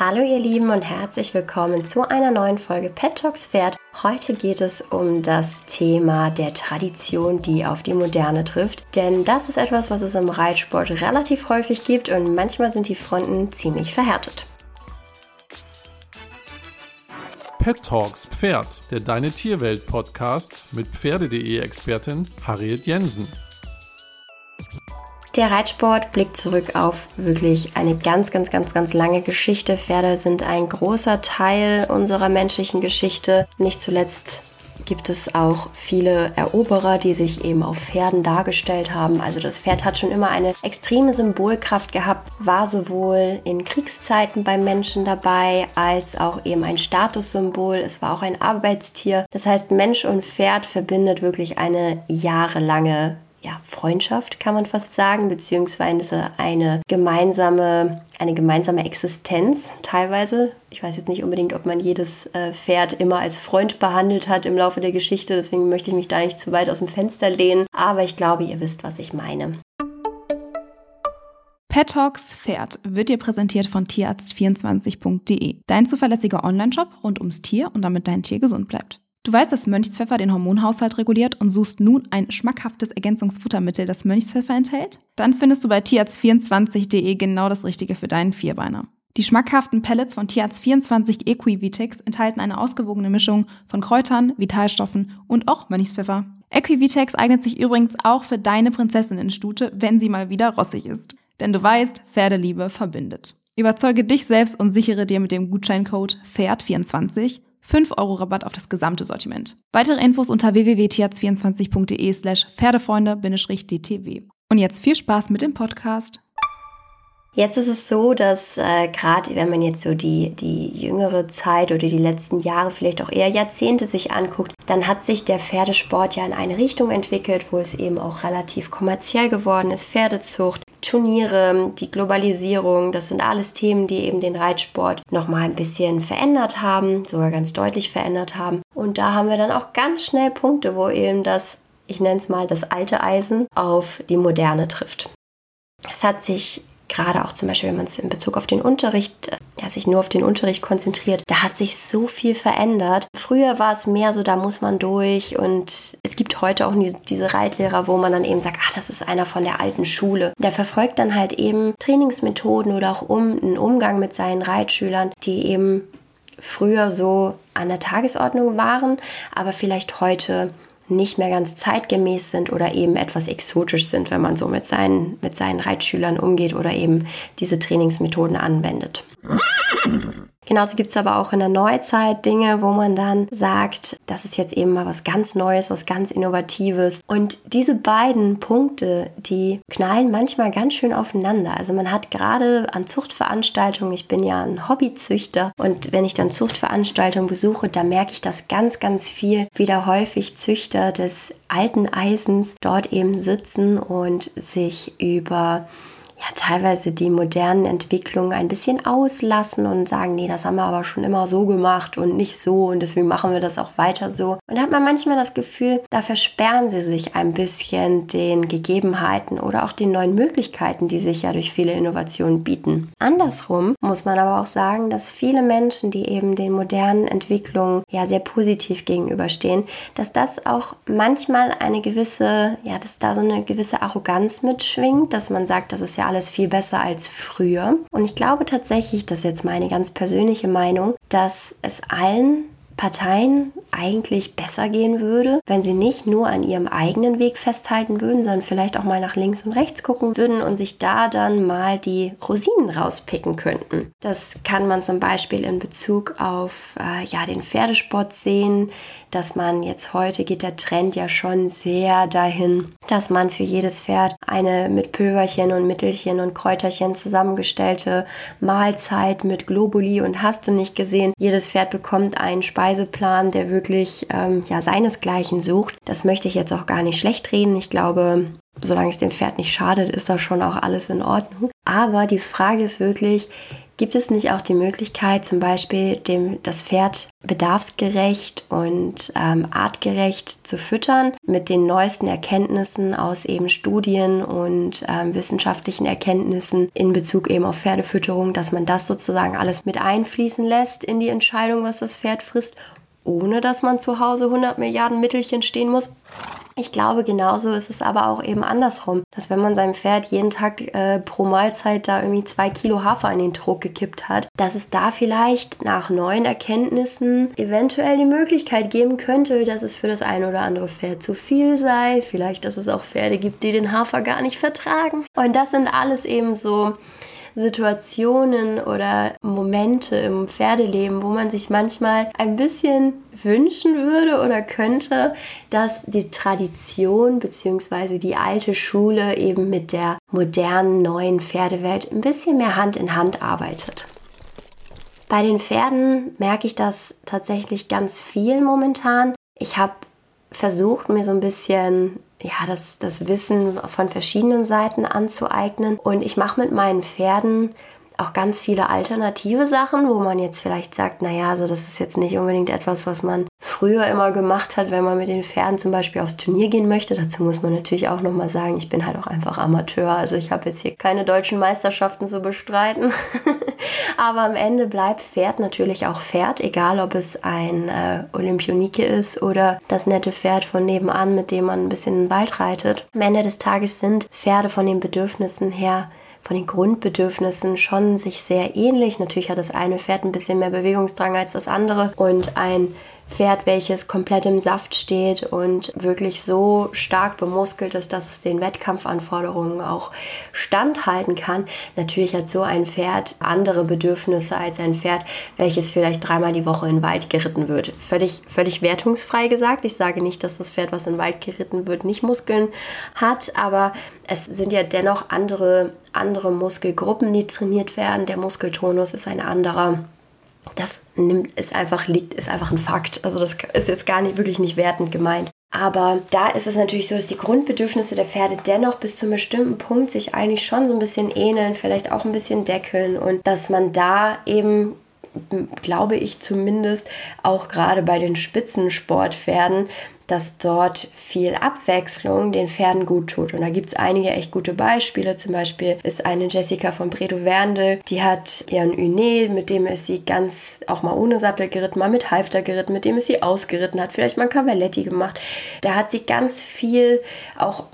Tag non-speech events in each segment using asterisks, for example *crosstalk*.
Hallo ihr Lieben und herzlich willkommen zu einer neuen Folge Pet Talks Pferd. Heute geht es um das Thema der Tradition, die auf die Moderne trifft. Denn das ist etwas, was es im Reitsport relativ häufig gibt und manchmal sind die Fronten ziemlich verhärtet. Pet Talks Pferd, der Deine Tierwelt Podcast mit Pferde.de Expertin Harriet Jensen. Der Reitsport blickt zurück auf wirklich eine ganz, ganz, ganz, ganz lange Geschichte. Pferde sind ein großer Teil unserer menschlichen Geschichte. Nicht zuletzt gibt es auch viele Eroberer, die sich eben auf Pferden dargestellt haben. Also das Pferd hat schon immer eine extreme Symbolkraft gehabt, war sowohl in Kriegszeiten beim Menschen dabei, als auch eben ein Statussymbol. Es war auch ein Arbeitstier. Das heißt, Mensch und Pferd verbindet wirklich eine jahrelange ja, Freundschaft, kann man fast sagen, beziehungsweise eine gemeinsame, eine gemeinsame Existenz teilweise. Ich weiß jetzt nicht unbedingt, ob man jedes äh, Pferd immer als Freund behandelt hat im Laufe der Geschichte, deswegen möchte ich mich da nicht zu weit aus dem Fenster lehnen, aber ich glaube, ihr wisst, was ich meine. Pet Talks Pferd wird dir präsentiert von tierarzt24.de, dein zuverlässiger Onlineshop rund ums Tier und damit dein Tier gesund bleibt. Du weißt, dass Mönchspfeffer den Hormonhaushalt reguliert und suchst nun ein schmackhaftes Ergänzungsfuttermittel, das Mönchspfeffer enthält? Dann findest du bei tierarzt24.de genau das Richtige für deinen Vierbeiner. Die schmackhaften Pellets von Tierarzt24 Equivitex enthalten eine ausgewogene Mischung von Kräutern, Vitalstoffen und auch Mönchspfeffer. Equivitex eignet sich übrigens auch für deine Prinzessinnenstute, wenn sie mal wieder rossig ist. Denn du weißt, Pferdeliebe verbindet. Überzeuge dich selbst und sichere dir mit dem Gutscheincode PFERD24 5 Euro Rabatt auf das gesamte Sortiment. Weitere Infos unter www.tierarzt24.de slash Pferdefreunde-dtw. Und jetzt viel Spaß mit dem Podcast. Jetzt ist es so, dass äh, gerade wenn man jetzt so die, die jüngere Zeit oder die letzten Jahre, vielleicht auch eher Jahrzehnte sich anguckt, dann hat sich der Pferdesport ja in eine Richtung entwickelt, wo es eben auch relativ kommerziell geworden ist. Pferdezucht, Turniere, die Globalisierung, das sind alles Themen, die eben den Reitsport nochmal ein bisschen verändert haben, sogar ganz deutlich verändert haben. Und da haben wir dann auch ganz schnell Punkte, wo eben das, ich nenne es mal, das alte Eisen auf die moderne trifft. Es hat sich gerade auch zum Beispiel, wenn man es in Bezug auf den Unterricht, ja, sich nur auf den Unterricht konzentriert, da hat sich so viel verändert. Früher war es mehr so, da muss man durch und es gibt heute auch diese Reitlehrer, wo man dann eben sagt, ach, das ist einer von der alten Schule. Der verfolgt dann halt eben Trainingsmethoden oder auch um, einen Umgang mit seinen Reitschülern, die eben früher so an der Tagesordnung waren, aber vielleicht heute nicht mehr ganz zeitgemäß sind oder eben etwas exotisch sind, wenn man so mit seinen, mit seinen Reitschülern umgeht oder eben diese Trainingsmethoden anwendet. Genauso gibt es aber auch in der Neuzeit Dinge, wo man dann sagt, das ist jetzt eben mal was ganz Neues, was ganz Innovatives. Und diese beiden Punkte, die knallen manchmal ganz schön aufeinander. Also man hat gerade an Zuchtveranstaltungen, ich bin ja ein Hobbyzüchter und wenn ich dann Zuchtveranstaltungen besuche, da merke ich das ganz, ganz viel, wie da häufig Züchter des alten Eisens dort eben sitzen und sich über ja teilweise die modernen Entwicklungen ein bisschen auslassen und sagen, nee, das haben wir aber schon immer so gemacht und nicht so und deswegen machen wir das auch weiter so. Und da hat man manchmal das Gefühl, da versperren sie sich ein bisschen den Gegebenheiten oder auch den neuen Möglichkeiten, die sich ja durch viele Innovationen bieten. Andersrum muss man aber auch sagen, dass viele Menschen, die eben den modernen Entwicklungen ja sehr positiv gegenüberstehen, dass das auch manchmal eine gewisse, ja, dass da so eine gewisse Arroganz mitschwingt, dass man sagt, das ist ja alles viel besser als früher. Und ich glaube tatsächlich, das ist jetzt meine ganz persönliche Meinung, dass es allen Parteien eigentlich besser gehen würde, wenn sie nicht nur an ihrem eigenen Weg festhalten würden, sondern vielleicht auch mal nach links und rechts gucken würden und sich da dann mal die Rosinen rauspicken könnten. Das kann man zum Beispiel in Bezug auf äh, ja, den Pferdesport sehen, dass man jetzt heute geht der Trend ja schon sehr dahin, dass man für jedes Pferd eine mit Pülverchen und Mittelchen und Kräuterchen zusammengestellte Mahlzeit mit Globuli und hast du nicht gesehen. Jedes Pferd bekommt einen Speiseplan, der wirklich ähm, ja seinesgleichen sucht. Das möchte ich jetzt auch gar nicht schlecht reden. Ich glaube, solange es dem Pferd nicht schadet, ist da schon auch alles in Ordnung. Aber die Frage ist wirklich, Gibt es nicht auch die Möglichkeit, zum Beispiel dem, das Pferd bedarfsgerecht und ähm, artgerecht zu füttern mit den neuesten Erkenntnissen aus eben Studien und ähm, wissenschaftlichen Erkenntnissen in Bezug eben auf Pferdefütterung, dass man das sozusagen alles mit einfließen lässt in die Entscheidung, was das Pferd frisst, ohne dass man zu Hause 100 Milliarden Mittelchen stehen muss? Ich glaube, genauso ist es aber auch eben andersrum, dass wenn man seinem Pferd jeden Tag äh, pro Mahlzeit da irgendwie zwei Kilo Hafer in den Trog gekippt hat, dass es da vielleicht nach neuen Erkenntnissen eventuell die Möglichkeit geben könnte, dass es für das eine oder andere Pferd zu viel sei. Vielleicht, dass es auch Pferde gibt, die den Hafer gar nicht vertragen. Und das sind alles eben so Situationen oder Momente im Pferdeleben, wo man sich manchmal ein bisschen wünschen würde oder könnte, dass die Tradition bzw. die alte Schule eben mit der modernen neuen Pferdewelt ein bisschen mehr Hand in Hand arbeitet. Bei den Pferden merke ich das tatsächlich ganz viel momentan. Ich habe versucht, mir so ein bisschen ja, das, das Wissen von verschiedenen Seiten anzueignen. Und ich mache mit meinen Pferden auch ganz viele alternative Sachen, wo man jetzt vielleicht sagt, naja, also das ist jetzt nicht unbedingt etwas, was man früher immer gemacht hat, wenn man mit den Pferden zum Beispiel aufs Turnier gehen möchte. Dazu muss man natürlich auch nochmal sagen, ich bin halt auch einfach Amateur. Also ich habe jetzt hier keine deutschen Meisterschaften zu bestreiten. *laughs* Aber am Ende bleibt Pferd natürlich auch Pferd, egal ob es ein äh, Olympionike ist oder das nette Pferd von nebenan, mit dem man ein bisschen in den Wald reitet. Am Ende des Tages sind Pferde von den Bedürfnissen her von den Grundbedürfnissen schon sich sehr ähnlich. Natürlich hat das eine Pferd ein bisschen mehr Bewegungsdrang als das andere und ein Pferd, welches komplett im Saft steht und wirklich so stark bemuskelt ist, dass es den Wettkampfanforderungen auch standhalten kann. Natürlich hat so ein Pferd andere Bedürfnisse als ein Pferd, welches vielleicht dreimal die Woche in den Wald geritten wird. Völlig, völlig wertungsfrei gesagt. Ich sage nicht, dass das Pferd, was in den Wald geritten wird, nicht Muskeln hat, aber es sind ja dennoch andere, andere Muskelgruppen, die trainiert werden. Der Muskeltonus ist ein anderer das nimmt, ist einfach, liegt, ist einfach ein Fakt. Also das ist jetzt gar nicht, wirklich nicht wertend gemeint. Aber da ist es natürlich so, dass die Grundbedürfnisse der Pferde dennoch bis zu einem bestimmten Punkt sich eigentlich schon so ein bisschen ähneln, vielleicht auch ein bisschen deckeln und dass man da eben glaube ich zumindest, auch gerade bei den Spitzensportpferden dass dort viel Abwechslung den Pferden gut tut. Und da gibt es einige echt gute Beispiele. Zum Beispiel ist eine Jessica von Bredow Werndl, die hat ihren Uné, mit dem ist sie ganz auch mal ohne Sattel geritten, mal mit Halfter geritten, mit dem ist sie ausgeritten, hat vielleicht mal Cavaletti gemacht. Da hat sie ganz viel auch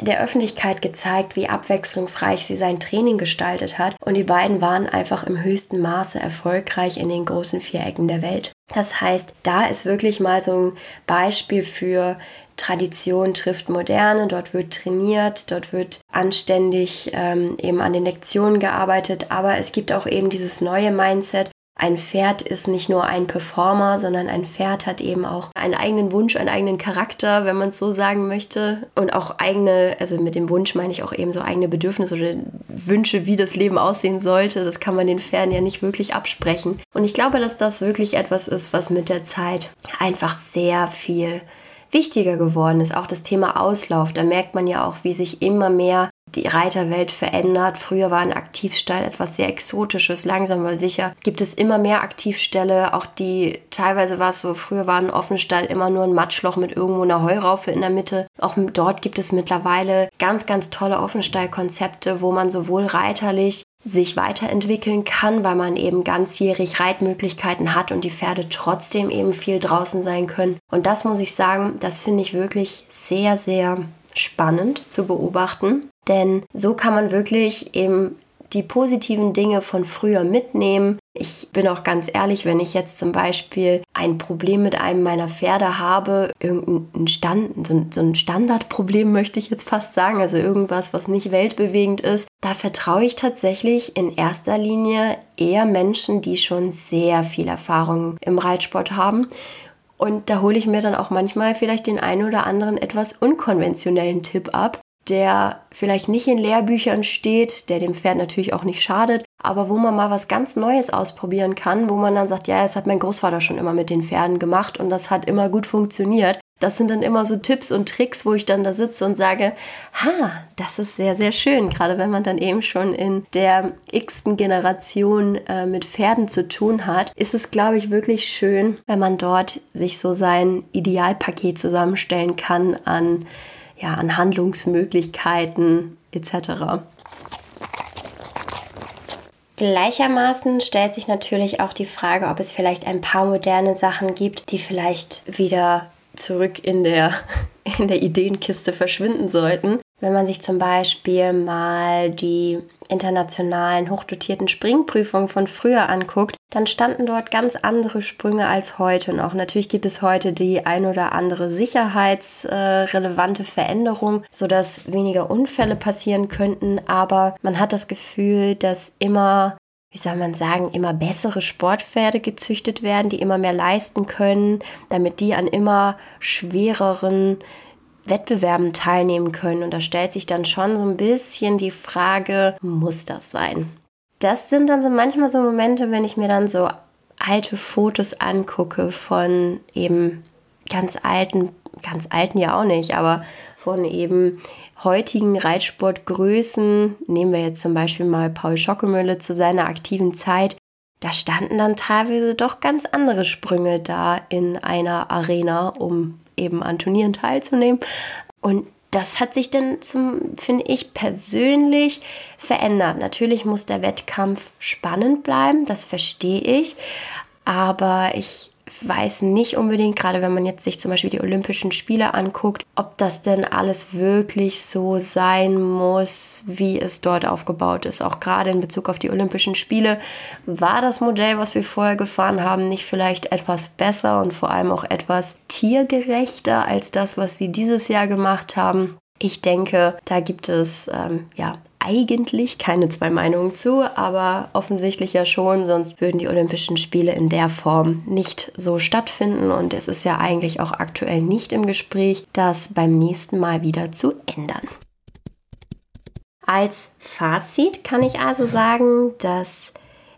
der Öffentlichkeit gezeigt, wie abwechslungsreich sie sein Training gestaltet hat. Und die beiden waren einfach im höchsten Maße erfolgreich in den großen Vierecken der Welt. Das heißt, da ist wirklich mal so ein Beispiel für Tradition trifft Moderne, dort wird trainiert, dort wird anständig ähm, eben an den Lektionen gearbeitet, aber es gibt auch eben dieses neue Mindset, ein Pferd ist nicht nur ein Performer, sondern ein Pferd hat eben auch einen eigenen Wunsch, einen eigenen Charakter, wenn man es so sagen möchte. Und auch eigene, also mit dem Wunsch meine ich auch eben so eigene Bedürfnisse oder Wünsche, wie das Leben aussehen sollte. Das kann man den Pferden ja nicht wirklich absprechen. Und ich glaube, dass das wirklich etwas ist, was mit der Zeit einfach sehr viel wichtiger geworden ist. Auch das Thema Auslauf. Da merkt man ja auch, wie sich immer mehr die Reiterwelt verändert. Früher war ein Aktivstall etwas sehr Exotisches, langsam aber sicher gibt es immer mehr Aktivställe, auch die teilweise war es so, früher war ein Offenstall immer nur ein Matschloch mit irgendwo einer Heuraufe in der Mitte. Auch dort gibt es mittlerweile ganz, ganz tolle Offenstallkonzepte, wo man sowohl reiterlich sich weiterentwickeln kann, weil man eben ganzjährig Reitmöglichkeiten hat und die Pferde trotzdem eben viel draußen sein können. Und das muss ich sagen, das finde ich wirklich sehr, sehr spannend zu beobachten. Denn so kann man wirklich eben die positiven Dinge von früher mitnehmen. Ich bin auch ganz ehrlich, wenn ich jetzt zum Beispiel ein Problem mit einem meiner Pferde habe, irgendein Stand, so ein Standardproblem möchte ich jetzt fast sagen, also irgendwas, was nicht weltbewegend ist, da vertraue ich tatsächlich in erster Linie eher Menschen, die schon sehr viel Erfahrung im Reitsport haben. Und da hole ich mir dann auch manchmal vielleicht den einen oder anderen etwas unkonventionellen Tipp ab, der vielleicht nicht in Lehrbüchern steht, der dem Pferd natürlich auch nicht schadet, aber wo man mal was ganz Neues ausprobieren kann, wo man dann sagt, ja, das hat mein Großvater schon immer mit den Pferden gemacht und das hat immer gut funktioniert. Das sind dann immer so Tipps und Tricks, wo ich dann da sitze und sage, ha, das ist sehr, sehr schön. Gerade wenn man dann eben schon in der x-ten Generation äh, mit Pferden zu tun hat, ist es, glaube ich, wirklich schön, wenn man dort sich so sein Idealpaket zusammenstellen kann an, ja, an Handlungsmöglichkeiten etc. Gleichermaßen stellt sich natürlich auch die Frage, ob es vielleicht ein paar moderne Sachen gibt, die vielleicht wieder zurück in der, *laughs* in der Ideenkiste verschwinden sollten. Wenn man sich zum Beispiel mal die internationalen hochdotierten Springprüfungen von früher anguckt, dann standen dort ganz andere Sprünge als heute. Und auch natürlich gibt es heute die ein oder andere sicherheitsrelevante Veränderung, sodass weniger Unfälle passieren könnten. Aber man hat das Gefühl, dass immer wie soll man sagen, immer bessere Sportpferde gezüchtet werden, die immer mehr leisten können, damit die an immer schwereren Wettbewerben teilnehmen können. Und da stellt sich dann schon so ein bisschen die Frage, muss das sein? Das sind dann so manchmal so Momente, wenn ich mir dann so alte Fotos angucke von eben ganz alten, ganz alten ja auch nicht, aber von eben heutigen Reitsportgrößen, nehmen wir jetzt zum Beispiel mal Paul Schockemölle zu seiner aktiven Zeit, da standen dann teilweise doch ganz andere Sprünge da in einer Arena, um eben an Turnieren teilzunehmen. Und das hat sich dann zum, finde ich persönlich, verändert. Natürlich muss der Wettkampf spannend bleiben, das verstehe ich. Aber ich weiß nicht unbedingt, gerade wenn man jetzt sich zum Beispiel die Olympischen Spiele anguckt, ob das denn alles wirklich so sein muss, wie es dort aufgebaut ist. Auch gerade in Bezug auf die Olympischen Spiele war das Modell, was wir vorher gefahren haben, nicht vielleicht etwas besser und vor allem auch etwas tiergerechter als das, was sie dieses Jahr gemacht haben. Ich denke, da gibt es ähm, ja eigentlich keine zwei Meinungen zu, aber offensichtlich ja schon, sonst würden die Olympischen Spiele in der Form nicht so stattfinden und es ist ja eigentlich auch aktuell nicht im Gespräch, das beim nächsten Mal wieder zu ändern. Als Fazit kann ich also sagen, dass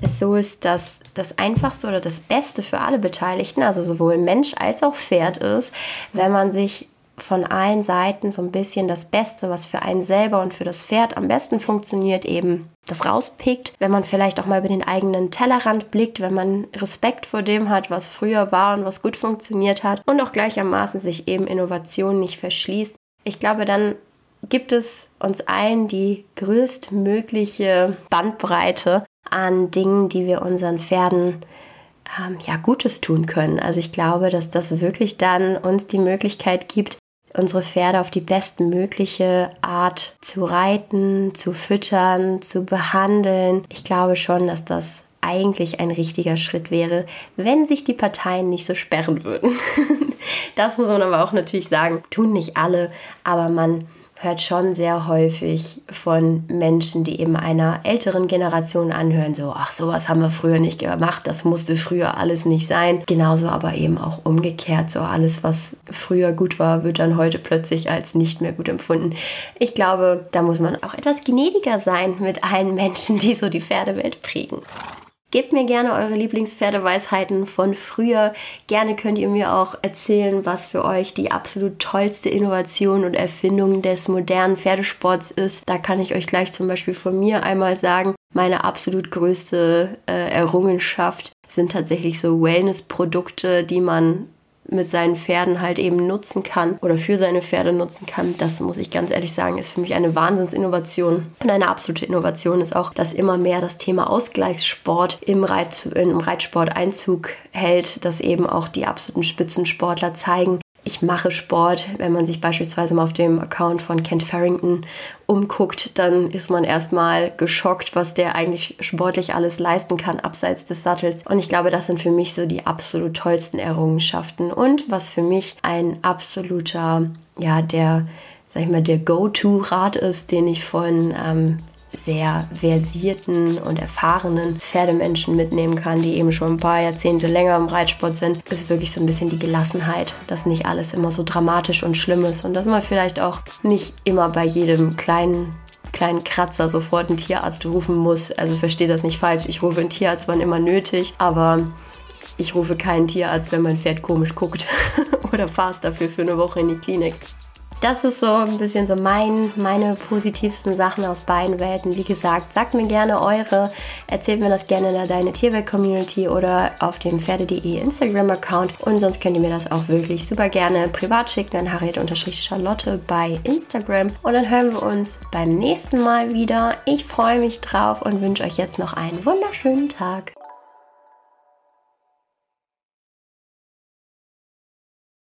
es so ist, dass das Einfachste oder das Beste für alle Beteiligten, also sowohl Mensch als auch Pferd ist, wenn man sich von allen Seiten so ein bisschen das Beste, was für einen selber und für das Pferd am besten funktioniert, eben das rauspickt, wenn man vielleicht auch mal über den eigenen Tellerrand blickt, wenn man Respekt vor dem hat, was früher war und was gut funktioniert hat und auch gleichermaßen sich eben Innovation nicht verschließt. Ich glaube, dann gibt es uns allen die größtmögliche Bandbreite an Dingen, die wir unseren Pferden ähm, ja Gutes tun können. Also ich glaube, dass das wirklich dann uns die Möglichkeit gibt, unsere Pferde auf die bestmögliche Art zu reiten, zu füttern, zu behandeln. Ich glaube schon, dass das eigentlich ein richtiger Schritt wäre, wenn sich die Parteien nicht so sperren würden. *laughs* das muss man aber auch natürlich sagen, tun nicht alle, aber man hört schon sehr häufig von Menschen, die eben einer älteren Generation anhören, so, ach, sowas haben wir früher nicht gemacht, das musste früher alles nicht sein. Genauso aber eben auch umgekehrt, so alles, was früher gut war, wird dann heute plötzlich als nicht mehr gut empfunden. Ich glaube, da muss man auch etwas gnädiger sein mit allen Menschen, die so die Pferdewelt prägen. Gebt mir gerne eure Lieblingspferdeweisheiten von früher. Gerne könnt ihr mir auch erzählen, was für euch die absolut tollste Innovation und Erfindung des modernen Pferdesports ist. Da kann ich euch gleich zum Beispiel von mir einmal sagen, meine absolut größte äh, Errungenschaft sind tatsächlich so Wellness-Produkte, die man mit seinen Pferden halt eben nutzen kann oder für seine Pferde nutzen kann. Das muss ich ganz ehrlich sagen, ist für mich eine Wahnsinnsinnovation. Und eine absolute Innovation ist auch, dass immer mehr das Thema Ausgleichssport im, Reit, im Reitsport Einzug hält, dass eben auch die absoluten Spitzensportler zeigen, ich mache Sport. Wenn man sich beispielsweise mal auf dem Account von Kent Farrington umguckt, dann ist man erstmal geschockt, was der eigentlich sportlich alles leisten kann, abseits des Sattels. Und ich glaube, das sind für mich so die absolut tollsten Errungenschaften. Und was für mich ein absoluter, ja, der, sag ich mal, der Go-To-Rat ist, den ich von ähm, sehr versierten und erfahrenen Pferdemenschen mitnehmen kann, die eben schon ein paar Jahrzehnte länger im Reitsport sind, ist wirklich so ein bisschen die Gelassenheit, dass nicht alles immer so dramatisch und schlimm ist und dass man vielleicht auch nicht immer bei jedem kleinen kleinen Kratzer sofort einen Tierarzt rufen muss. Also verstehe das nicht falsch. Ich rufe einen Tierarzt, wann immer nötig, aber ich rufe keinen Tierarzt, wenn mein Pferd komisch guckt *laughs* oder fahre dafür für eine Woche in die Klinik das ist so ein bisschen so mein, meine positivsten Sachen aus beiden Welten. Wie gesagt, sagt mir gerne eure, erzählt mir das gerne in Deine Tierwelt-Community oder auf dem Pferde.de Instagram-Account. Und sonst könnt ihr mir das auch wirklich super gerne privat schicken an Harriet-Charlotte bei Instagram. Und dann hören wir uns beim nächsten Mal wieder. Ich freue mich drauf und wünsche euch jetzt noch einen wunderschönen Tag.